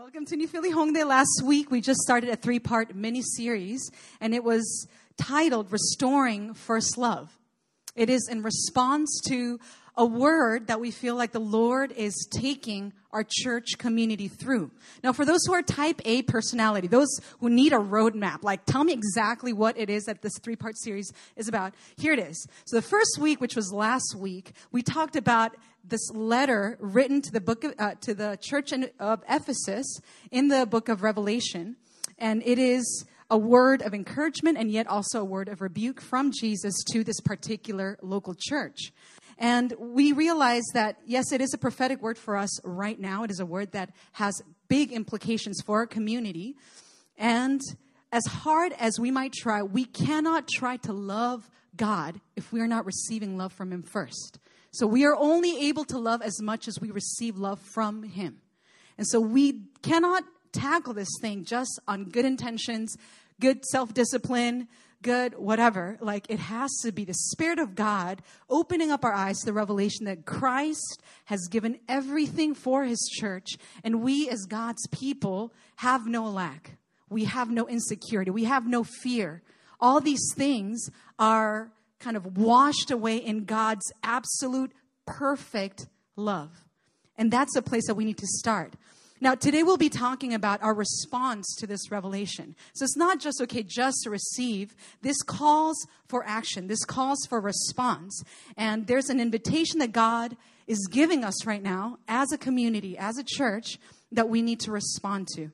Welcome to New Philly Hongdae. Last week we just started a three part mini series and it was titled Restoring First Love. It is in response to a word that we feel like the Lord is taking our church community through. Now, for those who are type A personality, those who need a roadmap, like tell me exactly what it is that this three part series is about, here it is. So, the first week, which was last week, we talked about this letter written to the book of, uh, to the church of Ephesus in the book of Revelation, and it is a word of encouragement and yet also a word of rebuke from Jesus to this particular local church. And we realize that, yes, it is a prophetic word for us right now. It is a word that has big implications for our community. And as hard as we might try, we cannot try to love God if we are not receiving love from Him first. So we are only able to love as much as we receive love from Him. And so we cannot tackle this thing just on good intentions, good self discipline, good whatever. Like it has to be the Spirit of God opening up our eyes to the revelation that Christ has given everything for His church, and we as God's people have no lack. We have no insecurity. We have no fear. All these things are kind of washed away in God's absolute perfect love. And that's a place that we need to start. Now, today we'll be talking about our response to this revelation. So it's not just, okay, just to receive. This calls for action. This calls for response. And there's an invitation that God is giving us right now as a community, as a church, that we need to respond to.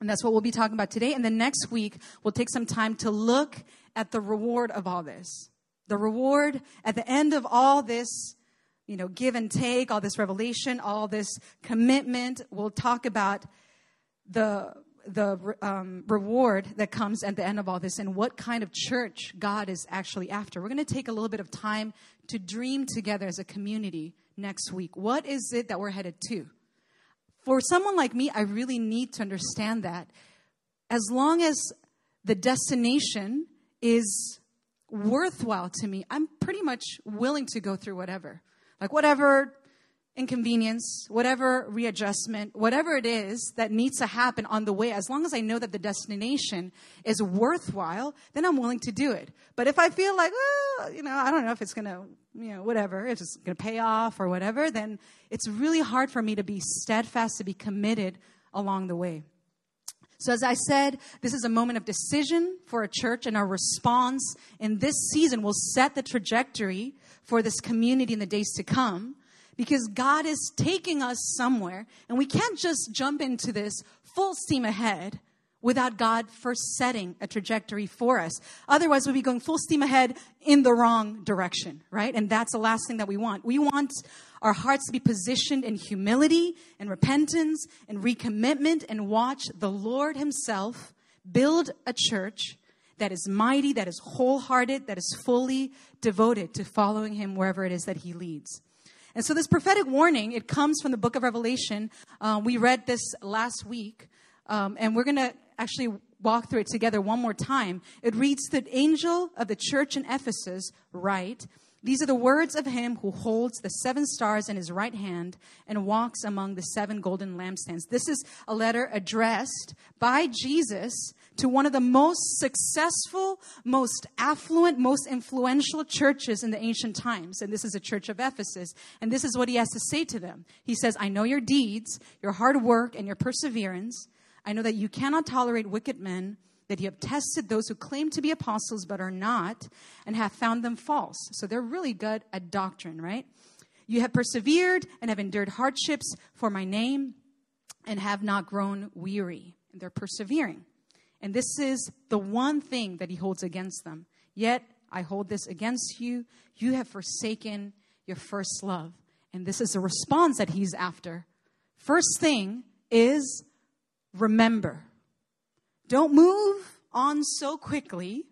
And that's what we'll be talking about today. And then next week, we'll take some time to look at the reward of all this. The reward at the end of all this you know, give and take, all this revelation, all this commitment. We'll talk about the the um, reward that comes at the end of all this and what kind of church God is actually after. We're going to take a little bit of time to dream together as a community next week. What is it that we're headed to? For someone like me, I really need to understand that as long as the destination is worthwhile to me, I'm pretty much willing to go through whatever. Like whatever inconvenience, whatever readjustment, whatever it is that needs to happen on the way, as long as I know that the destination is worthwhile, then I'm willing to do it. But if I feel like, oh, you know, I don't know if it's going to, you know, whatever, if it's going to pay off or whatever, then it's really hard for me to be steadfast, to be committed along the way. So, as I said, this is a moment of decision for a church, and our response in this season will set the trajectory for this community in the days to come because God is taking us somewhere, and we can't just jump into this full steam ahead without God first setting a trajectory for us. Otherwise, we'll be going full steam ahead in the wrong direction, right? And that's the last thing that we want. We want our hearts to be positioned in humility and repentance and recommitment and watch the Lord Himself build a church that is mighty, that is wholehearted, that is fully devoted to following Him wherever it is that He leads. And so, this prophetic warning, it comes from the book of Revelation. Um, we read this last week, um, and we're going to actually walk through it together one more time. It reads, The angel of the church in Ephesus, write, these are the words of him who holds the seven stars in his right hand and walks among the seven golden lampstands. This is a letter addressed by Jesus to one of the most successful, most affluent, most influential churches in the ancient times. And this is a church of Ephesus. And this is what he has to say to them. He says, I know your deeds, your hard work, and your perseverance. I know that you cannot tolerate wicked men that you have tested those who claim to be apostles but are not and have found them false. So they're really good at doctrine, right? You have persevered and have endured hardships for my name and have not grown weary. And they're persevering. And this is the one thing that he holds against them. Yet I hold this against you. You have forsaken your first love. And this is a response that he's after. First thing is remember. Don't move on so quickly.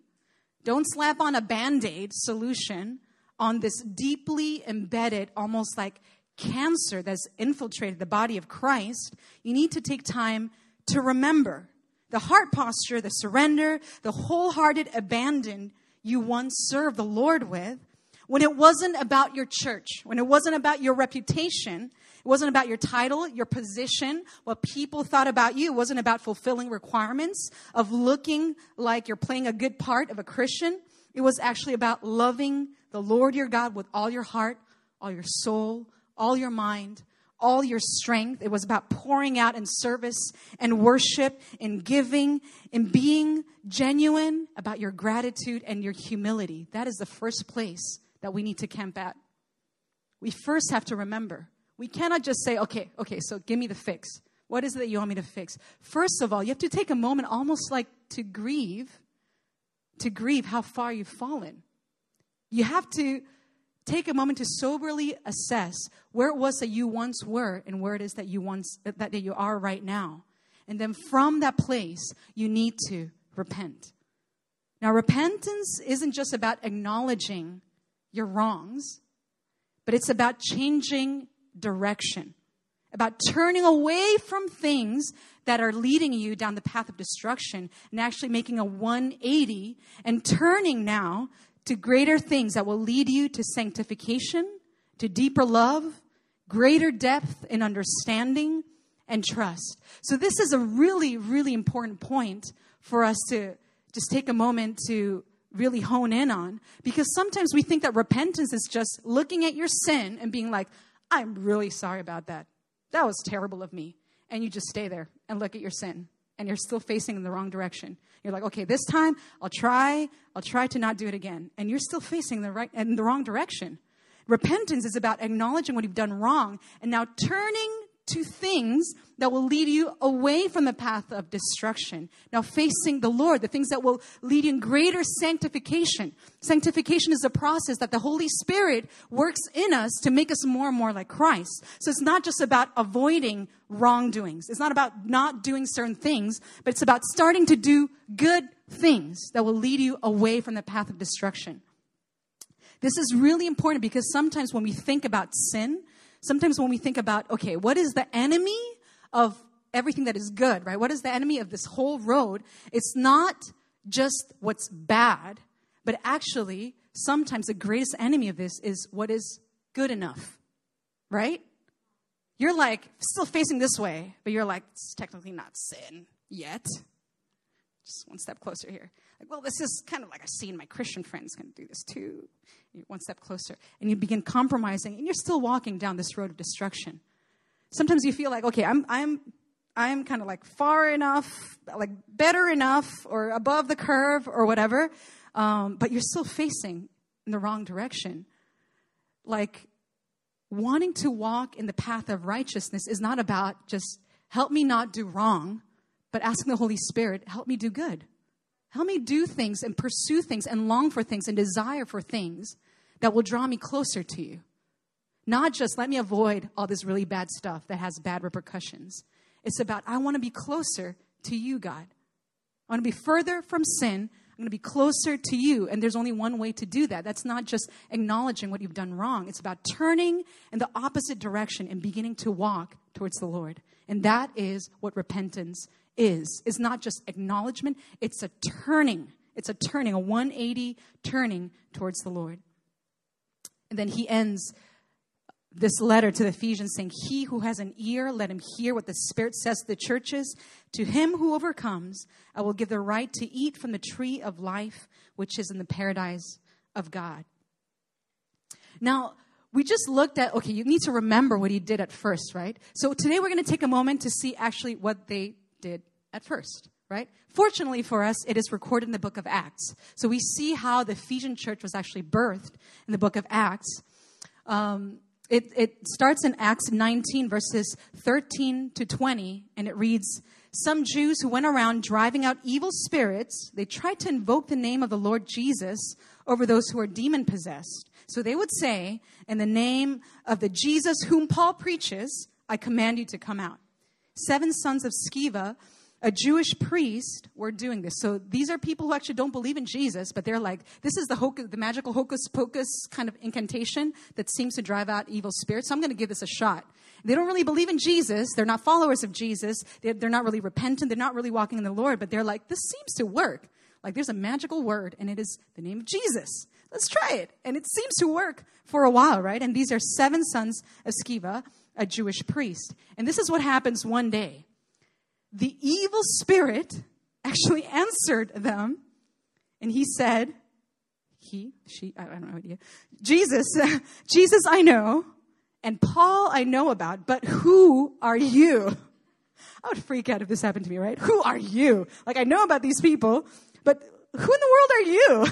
Don't slap on a band aid solution on this deeply embedded, almost like cancer that's infiltrated the body of Christ. You need to take time to remember the heart posture, the surrender, the wholehearted abandon you once served the Lord with when it wasn't about your church, when it wasn't about your reputation, it wasn't about your title, your position, what people thought about you. It wasn't about fulfilling requirements of looking like you're playing a good part of a Christian. It was actually about loving the Lord your God with all your heart, all your soul, all your mind, all your strength. It was about pouring out in service and worship and giving and being genuine about your gratitude and your humility. That is the first place that we need to camp at. We first have to remember. We cannot just say, okay, okay, so give me the fix. What is it that you want me to fix? First of all, you have to take a moment almost like to grieve, to grieve how far you've fallen. You have to take a moment to soberly assess where it was that you once were and where it is that you once that, you are right now. And then from that place, you need to repent. Now, repentance isn't just about acknowledging your wrongs, but it's about changing direction, about turning away from things that are leading you down the path of destruction and actually making a 180 and turning now to greater things that will lead you to sanctification, to deeper love, greater depth in understanding, and trust. So, this is a really, really important point for us to just take a moment to really hone in on because sometimes we think that repentance is just looking at your sin and being like, I'm really sorry about that. That was terrible of me. And you just stay there and look at your sin and you're still facing in the wrong direction. You're like, okay, this time I'll try, I'll try to not do it again. And you're still facing the right in the wrong direction. Repentance is about acknowledging what you've done wrong and now turning to things that will lead you away from the path of destruction. Now, facing the Lord, the things that will lead you in greater sanctification. Sanctification is a process that the Holy Spirit works in us to make us more and more like Christ. So it's not just about avoiding wrongdoings, it's not about not doing certain things, but it's about starting to do good things that will lead you away from the path of destruction. This is really important because sometimes when we think about sin, sometimes when we think about, okay, what is the enemy of everything that is good, right? What is the enemy of this whole road? It's not just what's bad, but actually, sometimes the greatest enemy of this is what is good enough, right? You're like still facing this way, but you're like, it's technically not sin yet. Just one step closer here. Like, well, this is kind of like I've seen my Christian friends of do this too. You're one step closer. And you begin compromising, and you're still walking down this road of destruction. Sometimes you feel like, okay, I'm, I'm, I'm kind of like far enough, like better enough, or above the curve, or whatever, um, but you're still facing in the wrong direction. Like, wanting to walk in the path of righteousness is not about just help me not do wrong, but asking the Holy Spirit, help me do good. Help me do things and pursue things and long for things and desire for things that will draw me closer to you. Not just let me avoid all this really bad stuff that has bad repercussions. It's about, I want to be closer to you, God. I want to be further from sin. I'm going to be closer to you. And there's only one way to do that. That's not just acknowledging what you've done wrong. It's about turning in the opposite direction and beginning to walk towards the Lord. And that is what repentance is. It's not just acknowledgement, it's a turning. It's a turning, a 180 turning towards the Lord. And then he ends this letter to the Ephesians saying, He who has an ear, let him hear what the Spirit says to the churches. To him who overcomes, I will give the right to eat from the tree of life, which is in the paradise of God. Now, we just looked at, okay, you need to remember what he did at first, right? So today we're going to take a moment to see actually what they did at first, right? Fortunately for us, it is recorded in the book of Acts. So we see how the Ephesian church was actually birthed in the book of Acts. Um, it, it starts in Acts 19, verses 13 to 20, and it reads Some Jews who went around driving out evil spirits, they tried to invoke the name of the Lord Jesus over those who are demon possessed. So they would say, In the name of the Jesus whom Paul preaches, I command you to come out. Seven sons of Sceva a Jewish priest were doing this. So these are people who actually don't believe in Jesus, but they're like, this is the, hocus, the magical hocus pocus kind of incantation that seems to drive out evil spirits. So I'm going to give this a shot. They don't really believe in Jesus. They're not followers of Jesus. They're, they're not really repentant. They're not really walking in the Lord, but they're like, this seems to work. Like there's a magical word, and it is the name of Jesus. let's try it. And it seems to work for a while, right? And these are seven sons of Sceva, a Jewish priest. And this is what happens one day. The evil spirit actually answered them, and he said, he, she, I don't know idea. Jesus, Jesus I know, and Paul I know about, but who are you? I would freak out if this happened to me, right? Who are you? Like I know about these people, but who in the world are you?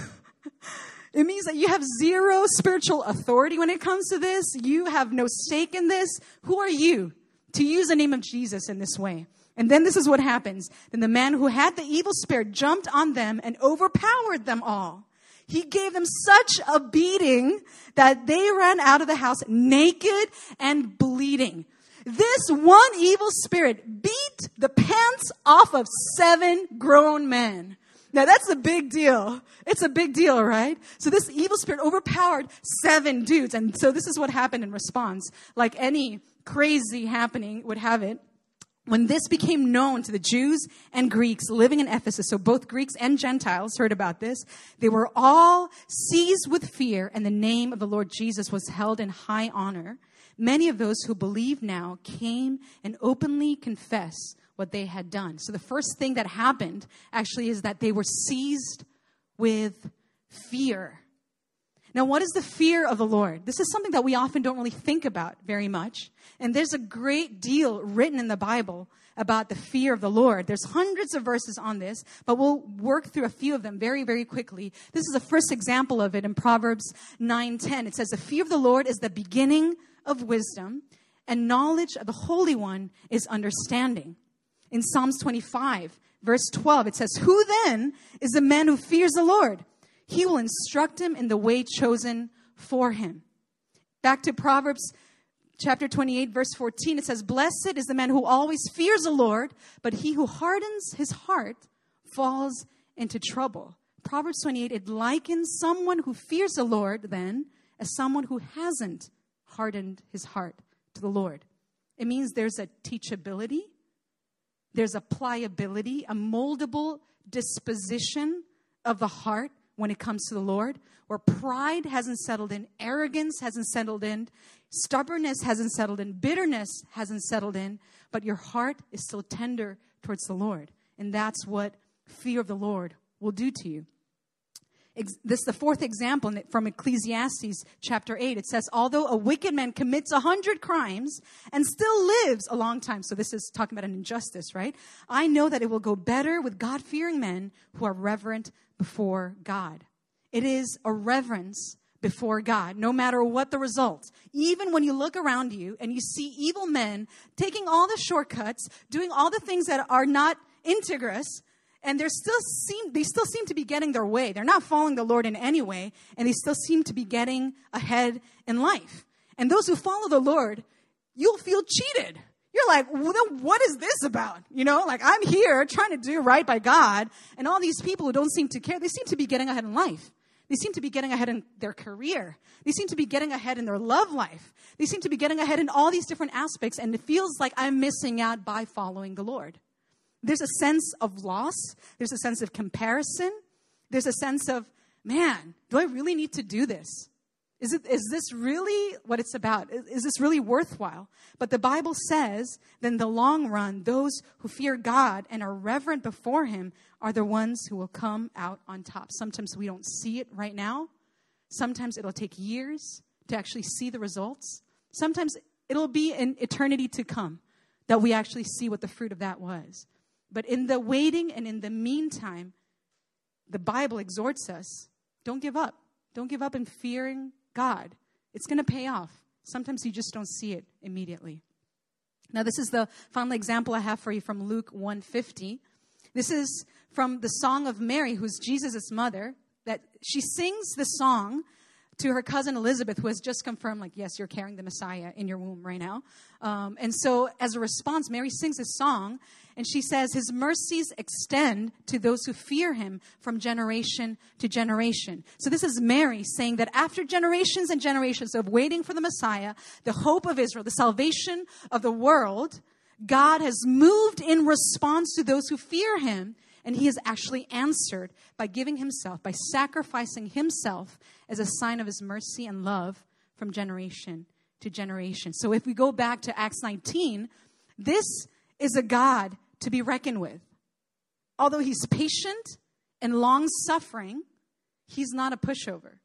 It means that you have zero spiritual authority when it comes to this. You have no stake in this. Who are you to use the name of Jesus in this way? And then this is what happens. Then the man who had the evil spirit jumped on them and overpowered them all. He gave them such a beating that they ran out of the house naked and bleeding. This one evil spirit beat the pants off of seven grown men. Now that's a big deal. It's a big deal, right? So this evil spirit overpowered seven dudes. And so this is what happened in response. Like any crazy happening would have it. When this became known to the Jews and Greeks living in Ephesus, so both Greeks and Gentiles heard about this, they were all seized with fear and the name of the Lord Jesus was held in high honor. Many of those who believe now came and openly confessed what they had done. So the first thing that happened actually is that they were seized with fear. Now, what is the fear of the Lord? This is something that we often don't really think about very much. And there's a great deal written in the Bible about the fear of the Lord. There's hundreds of verses on this, but we'll work through a few of them very, very quickly. This is the first example of it in Proverbs 9:10. It says, "The fear of the Lord is the beginning of wisdom, and knowledge of the Holy One is understanding." In Psalms 25, verse 12, it says, Who then is the man who fears the Lord? He will instruct him in the way chosen for him. Back to Proverbs chapter 28, verse 14, it says, Blessed is the man who always fears the Lord, but he who hardens his heart falls into trouble. Proverbs 28, it likens someone who fears the Lord then as someone who hasn't hardened his heart to the Lord. It means there's a teachability, there's a pliability, a moldable disposition of the heart when it comes to the Lord, where pride hasn't settled in, arrogance hasn't settled in, stubbornness hasn't settled in, bitterness hasn't settled in, but your heart is still tender towards the Lord. And that's what fear of the Lord will do to you. This is the fourth example from Ecclesiastes chapter 8. It says, Although a wicked man commits a hundred crimes and still lives a long time, so this is talking about an injustice, right? I know that it will go better with God fearing men who are reverent before God. It is a reverence before God, no matter what the results. Even when you look around you and you see evil men taking all the shortcuts, doing all the things that are not integrous, and they still seem they still seem to be getting their way. They're not following the Lord in any way, and they still seem to be getting ahead in life. And those who follow the Lord, you'll feel cheated. You're like, well, then what is this about? You know, like I'm here trying to do right by God, and all these people who don't seem to care, they seem to be getting ahead in life. They seem to be getting ahead in their career. They seem to be getting ahead in their love life. They seem to be getting ahead in all these different aspects, and it feels like I'm missing out by following the Lord there's a sense of loss, there's a sense of comparison, there's a sense of, man, do I really need to do this? Is, it, is this really what it's about? Is, is this really worthwhile? But the Bible says that in the long run, those who fear God and are reverent before Him are the ones who will come out on top. Sometimes we don't see it right now. Sometimes it'll take years to actually see the results. Sometimes it'll be an eternity to come that we actually see what the fruit of that was. But in the waiting and in the meantime, the Bible exhorts us don't give up. Don't give up in fearing God. It's going to pay off. Sometimes you just don't see it immediately. Now, this is the final example I have for you from Luke 150. This is from the Song of Mary, who's Jesus' mother, that she sings the song to her cousin Elizabeth, who has just confirmed, like, yes, you're carrying the Messiah in your womb right now. Um, and so, as a response, Mary sings a song, and she says, His mercies extend to those who fear him from generation to generation. So, this is Mary saying that after generations and generations of waiting for the Messiah, the hope of Israel, the salvation of the world, God has moved in response to those who fear him And he has actually answered by giving himself, by sacrificing himself as a sign of his mercy and love from generation to generation. So if we go back to Acts 19, this is a God to be reckoned with. Although he's patient and long suffering, he's not a pushover.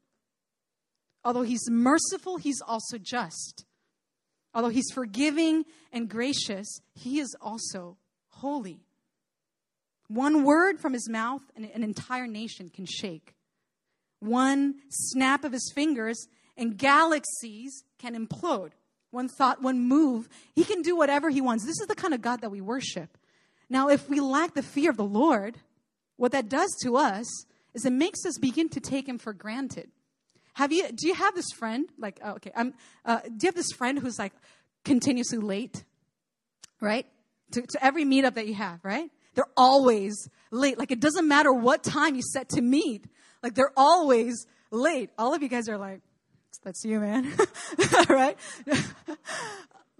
Although he's merciful, he's also just. Although he's forgiving and gracious, he is also holy. One word from his mouth, and an entire nation can shake. One snap of his fingers, and galaxies can implode. One thought, one move, he can do whatever he wants. This is the kind of God that we worship. Now, if we lack the fear of the Lord, what that does to us is it makes us begin to take him for granted. Have you, do you have this friend? Like, oh, okay, I'm, uh, do you have this friend who's like continuously late? Right? To, to every meetup that you have, right? They're always late. Like, it doesn't matter what time you set to meet. Like, they're always late. All of you guys are like, that's you, man. right?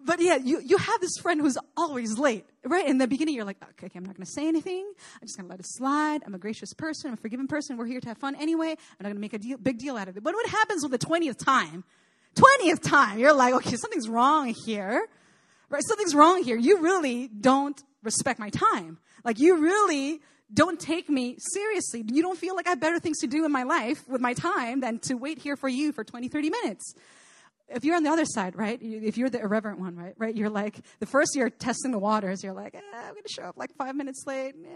but yeah, you, you have this friend who's always late, right? In the beginning, you're like, okay, okay I'm not going to say anything. I'm just going to let it slide. I'm a gracious person. I'm a forgiving person. We're here to have fun anyway. I'm not going to make a deal, big deal out of it. But what happens with the 20th time? 20th time, you're like, okay, something's wrong here, right? Something's wrong here. You really don't respect my time. Like, you really don't take me seriously. You don't feel like I have better things to do in my life with my time than to wait here for you for 20, 30 minutes if you're on the other side, right? If you're the irreverent one, right? Right? You're like the first year testing the waters. You're like, eh, I'm going to show up like five minutes late. Eh,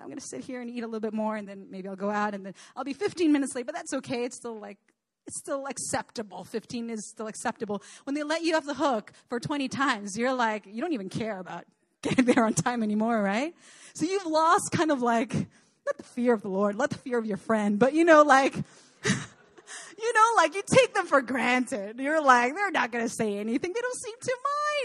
I'm going to sit here and eat a little bit more, and then maybe I'll go out, and then I'll be 15 minutes late. But that's okay. It's still like it's still acceptable. 15 is still acceptable. When they let you off the hook for 20 times, you're like, you don't even care about getting there on time anymore, right? So you've lost kind of like not the fear of the Lord, not the fear of your friend, but you know, like. you know, like you take them for granted. You're like, they're not going to say anything. They don't seem to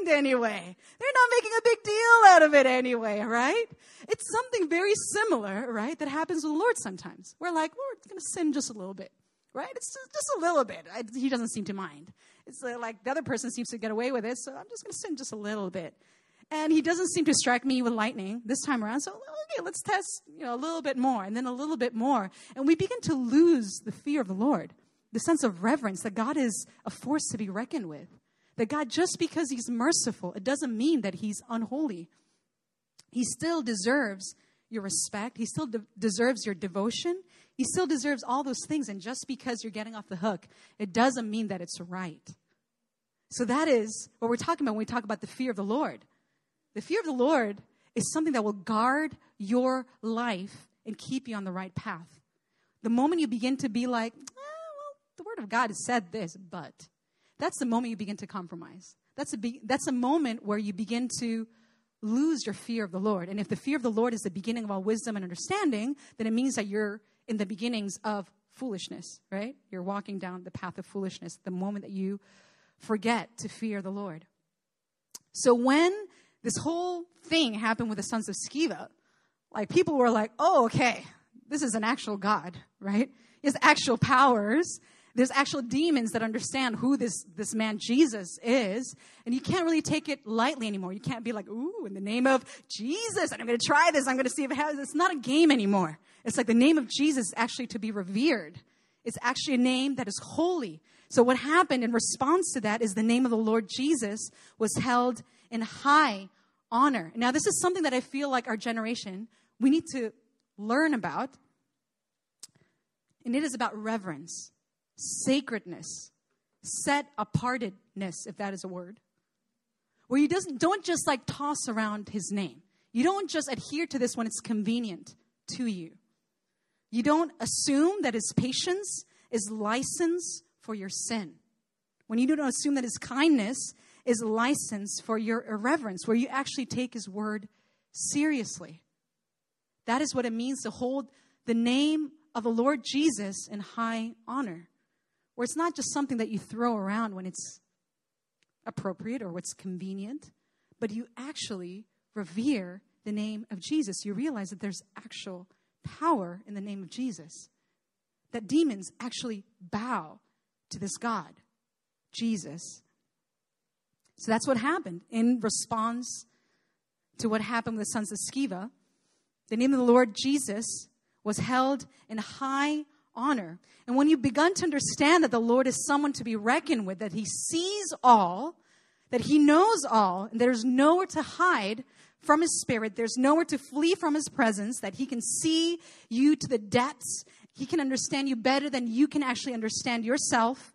mind anyway. They're not making a big deal out of it anyway, right? It's something very similar, right, that happens with the Lord sometimes. We're like, we're going to sin just a little bit, right? It's just, just a little bit. I, he doesn't seem to mind. It's like the other person seems to get away with it, so I'm just going to sin just a little bit. And he doesn't seem to strike me with lightning this time around. So, okay, let's test, you know, a little bit more and then a little bit more. And we begin to lose the fear of the Lord the sense of reverence that God is a force to be reckoned with. That God, just because He's merciful, it doesn't mean that He's unholy. He still deserves your respect, He still de- deserves your devotion, He still deserves all those things. And just because you're getting off the hook, it doesn't mean that it's right. So that is what we're talking about when we talk about the fear of the Lord. The fear of the Lord is something that will guard your life and keep you on the right path. The moment you begin to be like, ah, well, the Word of God has said this, but that's the moment you begin to compromise. That's a, be, that's a moment where you begin to lose your fear of the Lord. And if the fear of the Lord is the beginning of all wisdom and understanding, then it means that you're in the beginnings of foolishness, right? You're walking down the path of foolishness the moment that you forget to fear the Lord. So when this whole thing happened with the sons of Sceva, like people were like, oh, okay, this is an actual God, right? Has actual powers there's actual demons that understand who this, this man Jesus is. And you can't really take it lightly anymore. You can't be like, ooh, in the name of Jesus, and I'm going to try this. I'm going to see if it has. It's not a game anymore. It's like the name of Jesus is actually to be revered. It's actually a name that is holy. So what happened in response to that is the name of the Lord Jesus was held in high honor. Now, this is something that I feel like our generation, we need to learn about. And it is about reverence sacredness, set apartedness, if that is a word, where you doesn't, don't just like toss around his name. You don't just adhere to this when it's convenient to you. You don't assume that his patience is license for your sin. When you don't assume that his kindness is license for your irreverence, where you actually take his word seriously. That is what it means to hold the name of the Lord Jesus in high honor where it's not just something that you throw around when it's appropriate or what's convenient, but you actually revere the name of Jesus. You realize that there's actual power in the name of Jesus, that demons actually bow to this God, Jesus. So that's what happened in response to what happened with the sons of Sceva. the name of the Lord Jesus was held in high honor. And when you've begun to understand that the Lord is someone to be reckoned with, that he sees all, that he knows all, and there's nowhere to hide from his spirit, there's nowhere to flee from his presence, that he can see you to the depths, he can understand you better than you can actually understand yourself.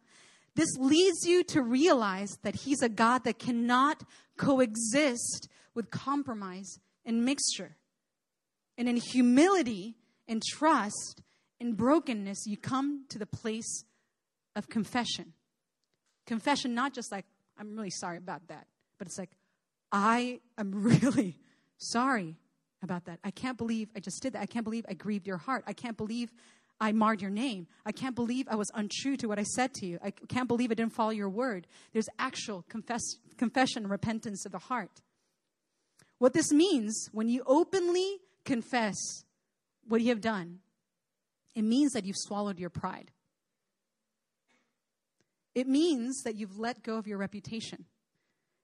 This leads you to realize that he's a God that cannot coexist with compromise and mixture. And in humility and trust and brokenness, you come to the place of confession. Confession, not just like, I'm really sorry about that, but it's like, I am really sorry about that. I can't believe I just did that. I can't believe I grieved your heart. I can't believe I marred your name. I can't believe I was untrue to what I said to you. I can't believe I didn't follow your word. There's actual confess, confession, repentance of the heart. What this means, when you openly confess what you have done, it means that you've swallowed your pride. It means that you've let go of your reputation.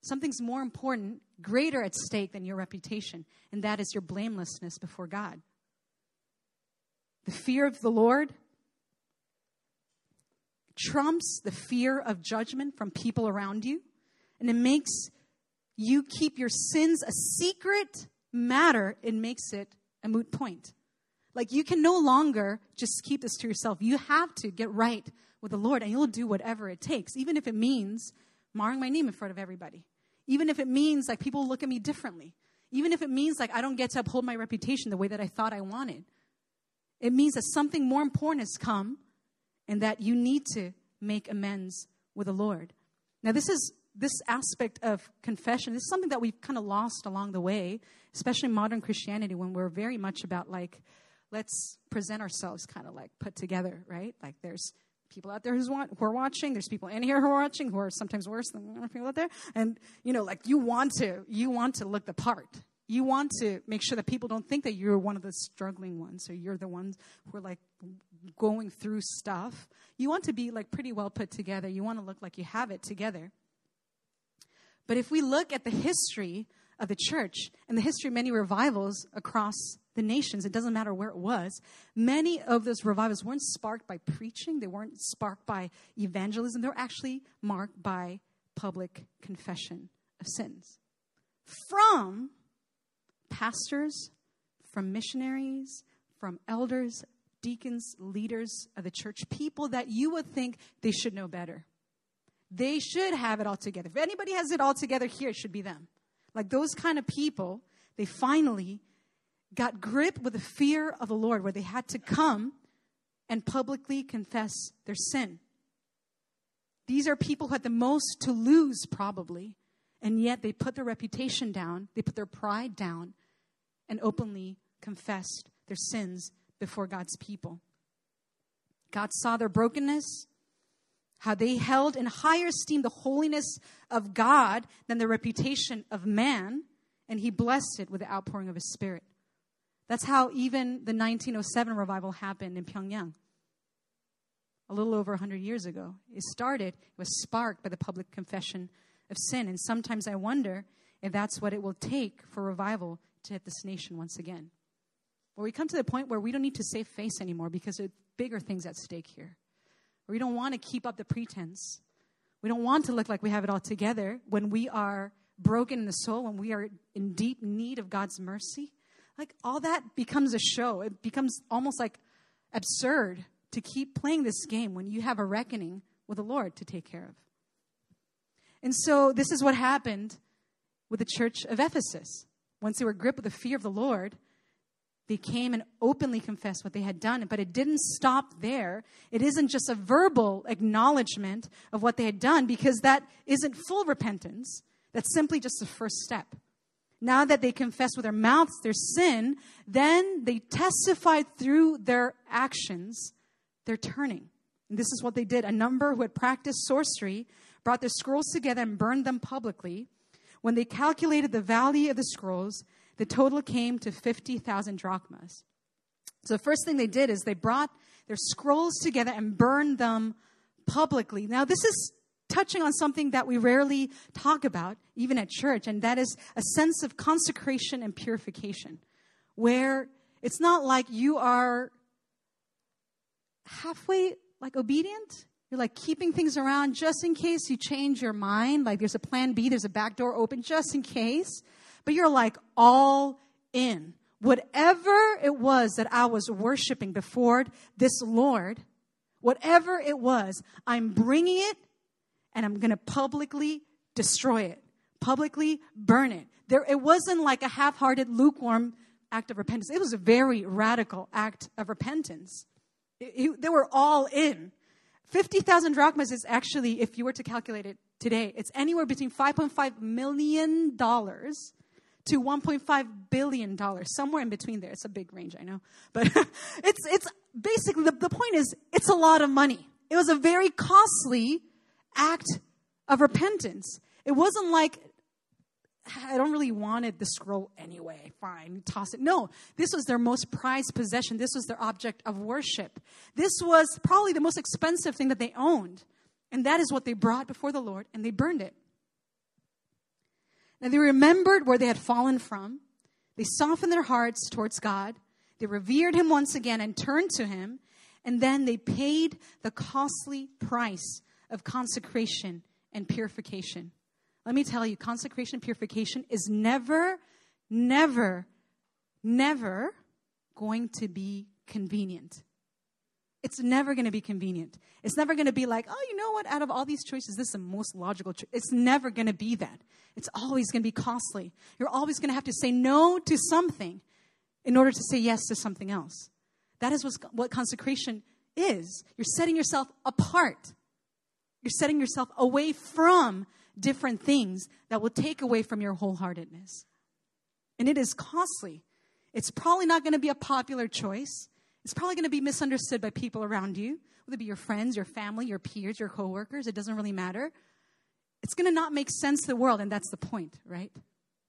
Something's more important, greater at stake than your reputation, and that is your blamelessness before God. The fear of the Lord trumps the fear of judgment from people around you, and it makes you keep your sins a secret matter, it makes it a moot point. Like you can no longer just keep this to yourself. You have to get right with the Lord and you'll do whatever it takes, even if it means marring my name in front of everybody. Even if it means like people look at me differently. Even if it means like I don't get to uphold my reputation the way that I thought I wanted. It means that something more important has come and that you need to make amends with the Lord. Now, this is this aspect of confession this is something that we've kind of lost along the way, especially modern Christianity when we're very much about like, let's present ourselves kind of like put together, right? Like there's people out there who's wa- who are watching. There's people in here who are watching who are sometimes worse than people out there. And you know, like you want to, you want to look the part. You want to make sure that people don't think that you're one of the struggling ones or you're the ones who are like going through stuff. You want to be like pretty well put together. You want to look like you have it together. But if we look at the history of the church and the history of many revivals across the nations, it doesn't matter where it was, many of those revivals weren't sparked by preaching, they weren't sparked by evangelism, they were actually marked by public confession of sins. From pastors, from missionaries, from elders, deacons, leaders of the church, people that you would think they should know better. They should have it all together. If anybody has it all together here, it should be them. Like those kind of people, they finally got grip with the fear of the Lord where they had to come and publicly confess their sin. These are people who had the most to lose, probably, and yet they put their reputation down, they put their pride down, and openly confessed their sins before God's people. God saw their brokenness, how they held in higher esteem the holiness of God than the reputation of man, and he blessed it with the outpouring of his spirit. That's how even the 1907 revival happened in Pyongyang. A little over 100 years ago. It started, it was sparked by the public confession of sin. And sometimes I wonder if that's what it will take for revival to hit this nation once again. Where we come to the point where we don't need to save face anymore because there are bigger things at stake here. We don't want to keep up the pretense. We don't want to look like we have it all together when we are broken in the soul, when we are in deep need of God's mercy. Like all that becomes a show. It becomes almost like absurd to keep playing this game when you have a reckoning with the Lord to take care of. And so this is what happened with the church of Ephesus. Once they were gripped with the fear of the Lord, they came and openly confessed what they had done, but it didn't stop there. It isn't just a verbal acknowledgement of what they had done because that isn't full repentance. That's simply just the first step. Now that they confess with their mouths their sin, then they testified through their actions their turning. And this is what they did. A number who had practiced sorcery brought their scrolls together and burned them publicly. When they calculated the value of the scrolls, the total came to 50,000 drachmas. So the first thing they did is they brought their scrolls together and burned them publicly. Now, this is touching on something that we rarely talk about, even at church, and that is a sense of consecration and purification, where It's not like you are halfway like obedient. You're like keeping things around just in case you change your mind. Like there's a plan B, there's a back door open just in case. But you're like all in. Whatever it was that I was worshiping before this Lord, whatever it was, I'm bringing it and I'm going to publicly destroy it, publicly burn it. There, it wasn't like a half hearted, lukewarm act of repentance. It was a very radical act of repentance. It, it, they were all in. 50,000 drachmas is actually, if you were to calculate it today, it's anywhere between $5.5 million to 1.5 billion dollars somewhere in between there it's a big range i know but it's it's basically the, the point is it's a lot of money it was a very costly act of repentance it wasn't like I don't really wanted the scroll anyway. Fine, toss it. No, this was their most prized possession. This was their object of worship. This was probably the most expensive thing that they owned. And that is what they brought before the Lord and they burned it. Now they remembered where they had fallen from. They softened their hearts towards God. They revered Him once again and turned to Him. And then they paid the costly price of consecration and purification. Let me tell you, consecration and purification is never, never, never going to be convenient. It's never going to be convenient. It's never going to be like, oh, you know what? Out of all these choices, this is the most logical choice. It's never going to be that. It's always going to be costly. You're always going to have to say no to something in order to say yes to something else. That is what consecration is. You're setting yourself apart. You're setting yourself away from different things that will take away from your wholeheartedness. And it is costly. It's probably not going to be a popular choice. It's probably going to be misunderstood by people around you, whether it be your friends, your family, your peers, your coworkers. It doesn't really matter. It's going to not make sense to the world, and that's the point, right?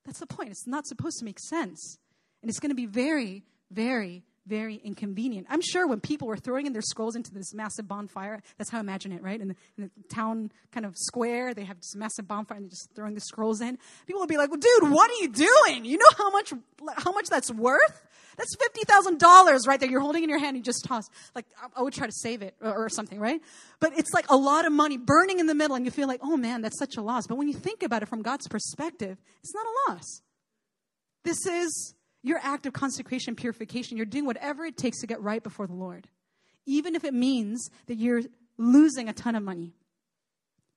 That's the point. It's not supposed to make sense. And it's going to be very, very very inconvenient. I'm sure when people were throwing in their scrolls into this massive bonfire, that's how I imagine it, right? In the, in the town kind of square, they have this massive bonfire and they're just throwing the scrolls in. People would be like, well, dude, what are you doing? You know how much, how much that's worth? That's $50,000 right there. You're holding in your hand, and you just toss. Like, I, would try to save it or, or something, right? But it's like a lot of money burning in the middle and you feel like, oh man, that's such a loss. But when you think about it from God's perspective, it's not a loss. This is your act of consecration, purification, you're doing whatever it takes to get right before the Lord. Even if it means that you're losing a ton of money.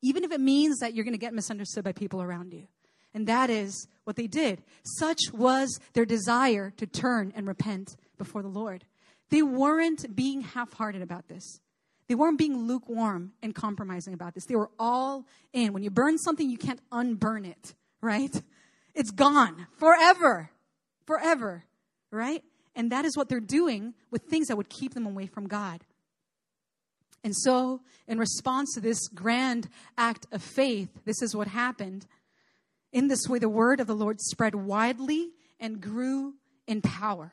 Even if it means that you're going to get misunderstood by people around you. And that is what they did. Such was their desire to turn and repent before the Lord. They weren't being half hearted about this. They weren't being lukewarm and compromising about this. They were all in. When you burn something, you can't unburn it, right? It's gone forever forever, right? And that is what they're doing with things that would keep them away from God. And so, in response to this grand act of faith, this is what happened. In this way, the word of the Lord spread widely and grew in power.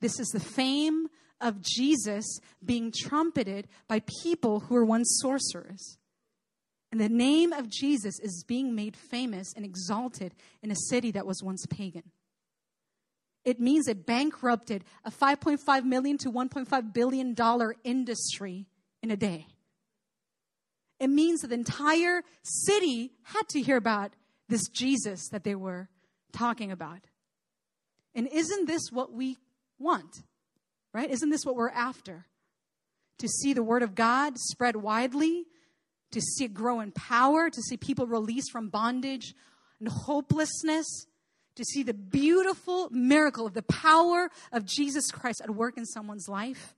This is the fame of Jesus being trumpeted by people who were once sorcerers. And the name of Jesus is being made famous and exalted in a city that was once pagan. It means it bankrupted a 5.5 million to 1.5 billion dollar industry in a day. It means that the entire city had to hear about this Jesus that they were talking about. And isn't this what we want? Right? Isn't this what we're after? To see the word of God spread widely, to see it grow in power, to see people released from bondage and hopelessness, to see the beautiful miracle of the power of Jesus Christ at work in someone's life?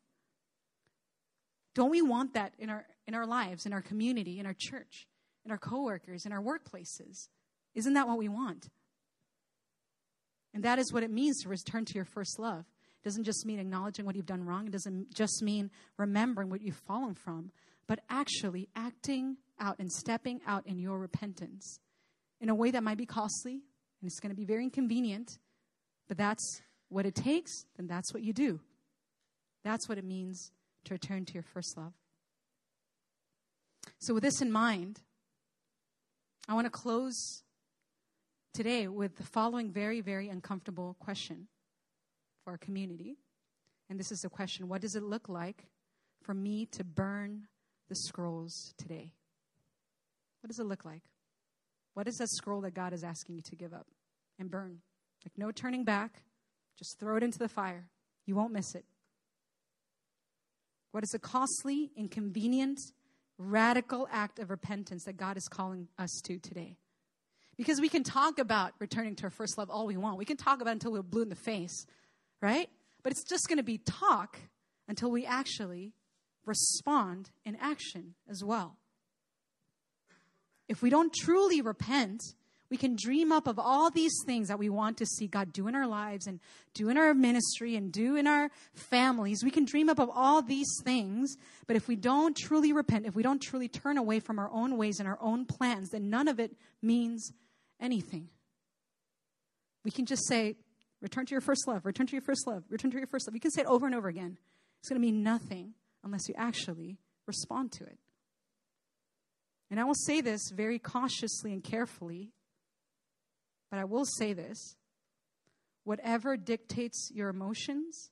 Don't we want that in our in our lives, in our community, in our church, in our coworkers, in our workplaces? Isn't that what we want? And that is what it means to return to your first love. It doesn't just mean acknowledging what you've done wrong. It doesn't just mean remembering what you've fallen from, but actually acting out and stepping out in your repentance in a way that might be costly, and it's going to be very inconvenient, but that's what it takes, then that's what you do. That's what it means to return to your first love. So, with this in mind, I want to close today with the following very, very uncomfortable question for our community. And this is the question What does it look like for me to burn the scrolls today? What does it look like? What is that scroll that God is asking you to give up and burn? Like no turning back, just throw it into the fire. You won't miss it. What is a costly, inconvenient, radical act of repentance that God is calling us to today? Because we can talk about returning to our first love all we want. We can talk about it until we're blue in the face, right? But it's just going to be talk until we actually respond in action as well. If we don't truly repent, we can dream up of all these things that we want to see God do in our lives and do in our ministry and do in our families. We can dream up of all these things, but if we don't truly repent, if we don't truly turn away from our own ways and our own plans, then none of it means anything. We can just say, return to your first love, return to your first love, return to your first love. We can say it over and over again. It's going to mean nothing unless you actually respond to it. And I will say this very cautiously and carefully, but I will say this. Whatever dictates your emotions,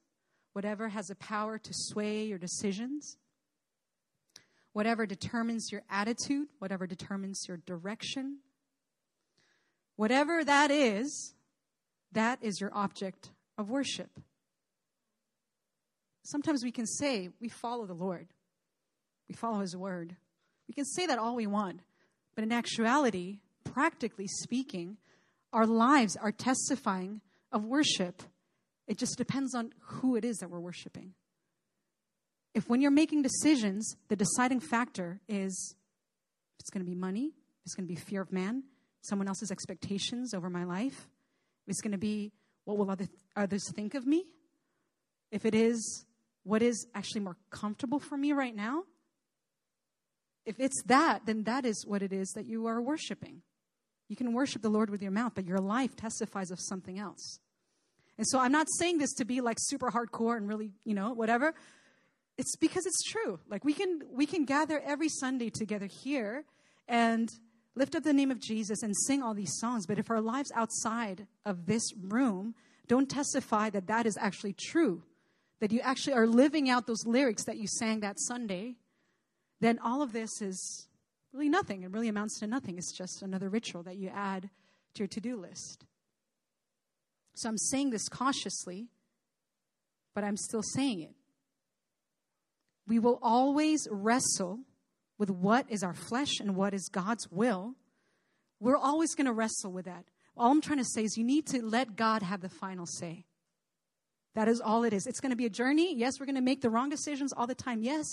whatever has the power to sway your decisions, whatever determines your attitude, whatever determines your direction, whatever that is, that is your object of worship. Sometimes we can say we follow the Lord, we follow His word. We can say that all we want, but in actuality, practically speaking, our lives are testifying of worship. It just depends on who it is that we're worshiping. If when you're making decisions, the deciding factor is it's going to be money, it's going to be fear of man, someone else's expectations over my life, it's going to be what will other, others think of me, if it is what is actually more comfortable for me right now, if it's that, then that is what it is that you are worshiping. You can worship the Lord with your mouth, but your life testifies of something else. And so I'm not saying this to be like super hardcore and really, you know, whatever. It's because it's true. Like we can we can gather every Sunday together here and lift up the name of Jesus and sing all these songs, but if our lives outside of this room don't testify that that is actually true, that you actually are living out those lyrics that you sang that Sunday, then all of this is really nothing. It really amounts to nothing. It's just another ritual that you add to your to do list. So I'm saying this cautiously, but I'm still saying it. We will always wrestle with what is our flesh and what is God's will. We're always going to wrestle with that. All I'm trying to say is you need to let God have the final say. That is all it is. It's going to be a journey. Yes, we're going to make the wrong decisions all the time. Yes.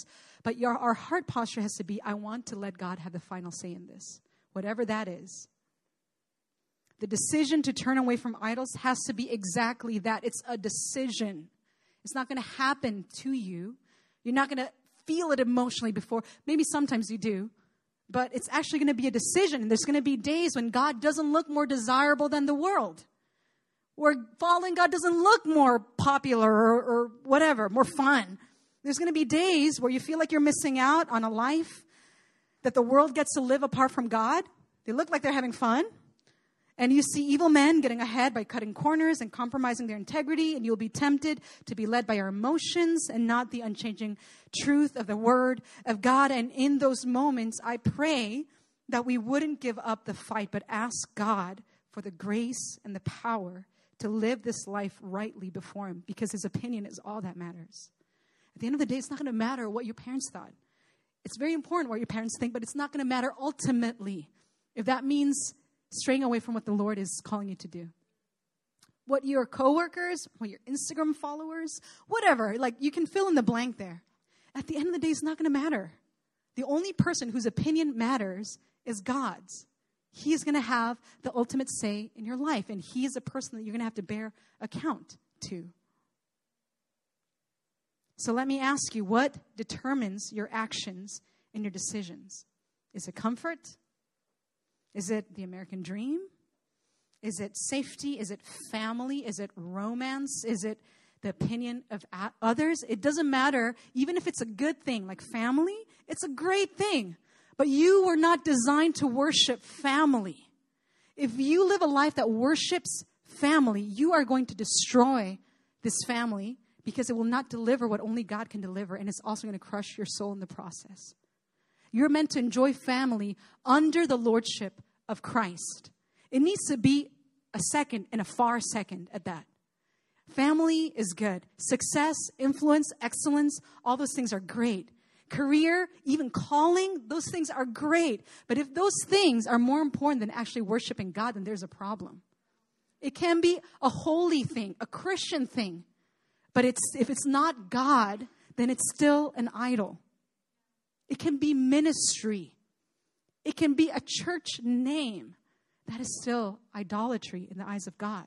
But your, our heart posture has to be I want to let God have the final say in this, whatever that is. The decision to turn away from idols has to be exactly that it's a decision. It's not going to happen to you. You're not going to feel it emotionally before. Maybe sometimes you do. But it's actually going to be a decision. And there's going to be days when God doesn't look more desirable than the world where following God doesn't look more popular or, or whatever, more fun. There's going to be days where you feel like you're missing out on a life that the world gets to live apart from God. They look like they're having fun. And you see evil men getting ahead by cutting corners and compromising their integrity, and you'll be tempted to be led by your emotions and not the unchanging truth of the Word of God. And in those moments, I pray that we wouldn't give up the fight, but ask God for the grace and the power to live this life rightly before Him because His opinion is all that matters. At the end of the day, it's not going to matter what your parents thought. It's very important what your parents think, but it's not going to matter ultimately if that means straying away from what the Lord is calling you to do. What your coworkers, what your Instagram followers, whatever, like you can fill in the blank there. At the end of the day, it's not going to matter. The only person whose opinion matters is God's. He's going to have the ultimate say in your life, and He is a person that you're going to have to bear account to. So let me ask you what determines your actions and your decisions? Is it comfort? Is it the American dream? Is it safety? Is it family? Is it romance? Is it the opinion of others? It doesn't matter. Even if it's a good thing, like family, it's a great thing. But you were not designed to worship family. If you live a life that worships family, you are going to destroy this family because it will not deliver what only God can deliver, and it's also going to crush your soul in the process. You're meant to enjoy family under the lordship of Christ. It needs to be a second and a far second at that. Family is good. Success, influence, excellence, all those things are great. Career, even calling, those things are great. But if those things are more important than actually worshiping God, then there's a problem. It can be a holy thing, a Christian thing. But it's, if it's not God, then it's still an idol. It can be ministry. It can be a church name. That is still idolatry in the eyes of God.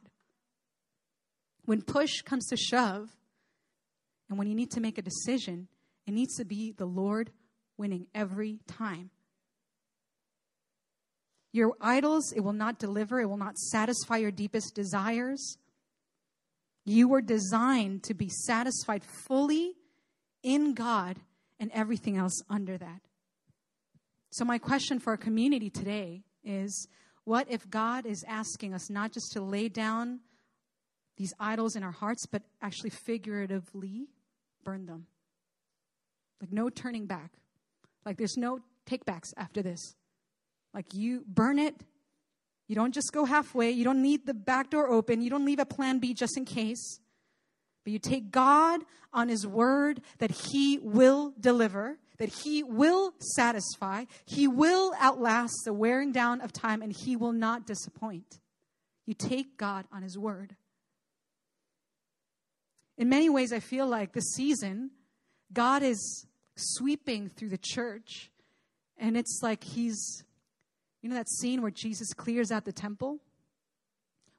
When push comes to shove, and when you need to make a decision, it needs to be the Lord winning every time. Your idols, it will not deliver, it will not satisfy your deepest desires. You were designed to be satisfied fully in God and everything else under that. So, my question for our community today is what if God is asking us not just to lay down these idols in our hearts, but actually figuratively burn them? Like, no turning back. Like, there's no takebacks after this. Like, you burn it. You don't just go halfway. You don't need the back door open. You don't leave a plan B just in case. But you take God on His word that He will deliver, that He will satisfy, He will outlast the wearing down of time, and He will not disappoint. You take God on His word. In many ways, I feel like this season, God is sweeping through the church, and it's like He's, you know, that scene where Jesus clears out the temple?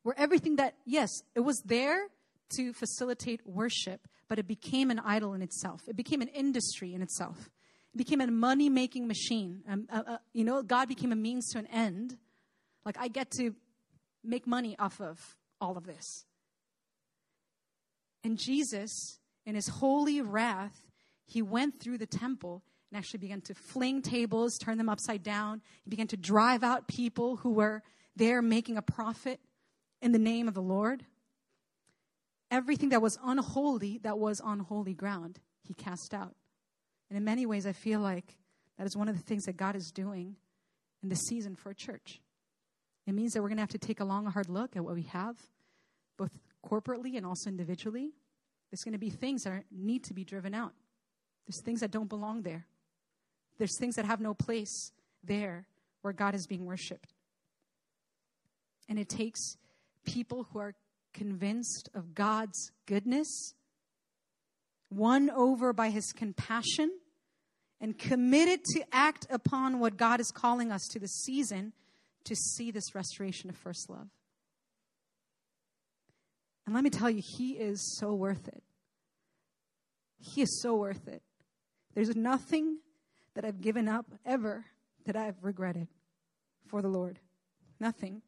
Where everything that, yes, it was there to facilitate worship, but it became an idol in itself. It became an industry in itself. It became a money making machine. Um, uh, uh, you know, God became a means to an end. Like, I get to make money off of all of this. And Jesus, in his holy wrath, he went through the temple and actually began to fling tables, turn them upside down. He began to drive out people who were there making a profit in the name of the Lord everything that was unholy, that was on holy ground, he cast out. And in many ways, I feel like that is one of the things that God is doing in this season for a church. It means that we're going to have to take a long, hard look at what we have, both corporately and also individually. There's going to be things that are, need to be driven out. There's things that don't belong there. There's things that have no place there where God is being worshiped. And it takes people who are convinced of God's goodness, won over by his compassion, and committed to act upon what God is calling us to this season to see this restoration of first love. And let me tell you, he is so worth it. He is so worth it. There's nothing that I've given up ever that I've regretted for the Lord. Nothing.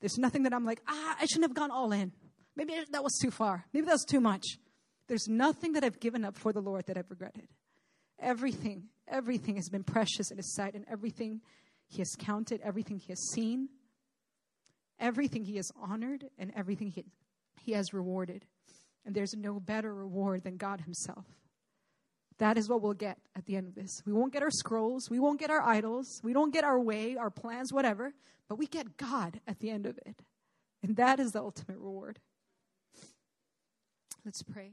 There's nothing that I'm like, ah, I shouldn't have gone all in. Maybe that was too far. Maybe that was too much. There's nothing that I've given up for the Lord that I've regretted. Everything, everything has been precious in His sight, and everything He has counted, everything He has seen, everything He has honored, and everything He, he has rewarded. And there's no better reward than God Himself. That is what we'll get at the end of this. We won't get our scrolls. We won't get our idols. We don't get our way, our plans, whatever. But we get God at the end of it. And that is the ultimate reward. Let's pray.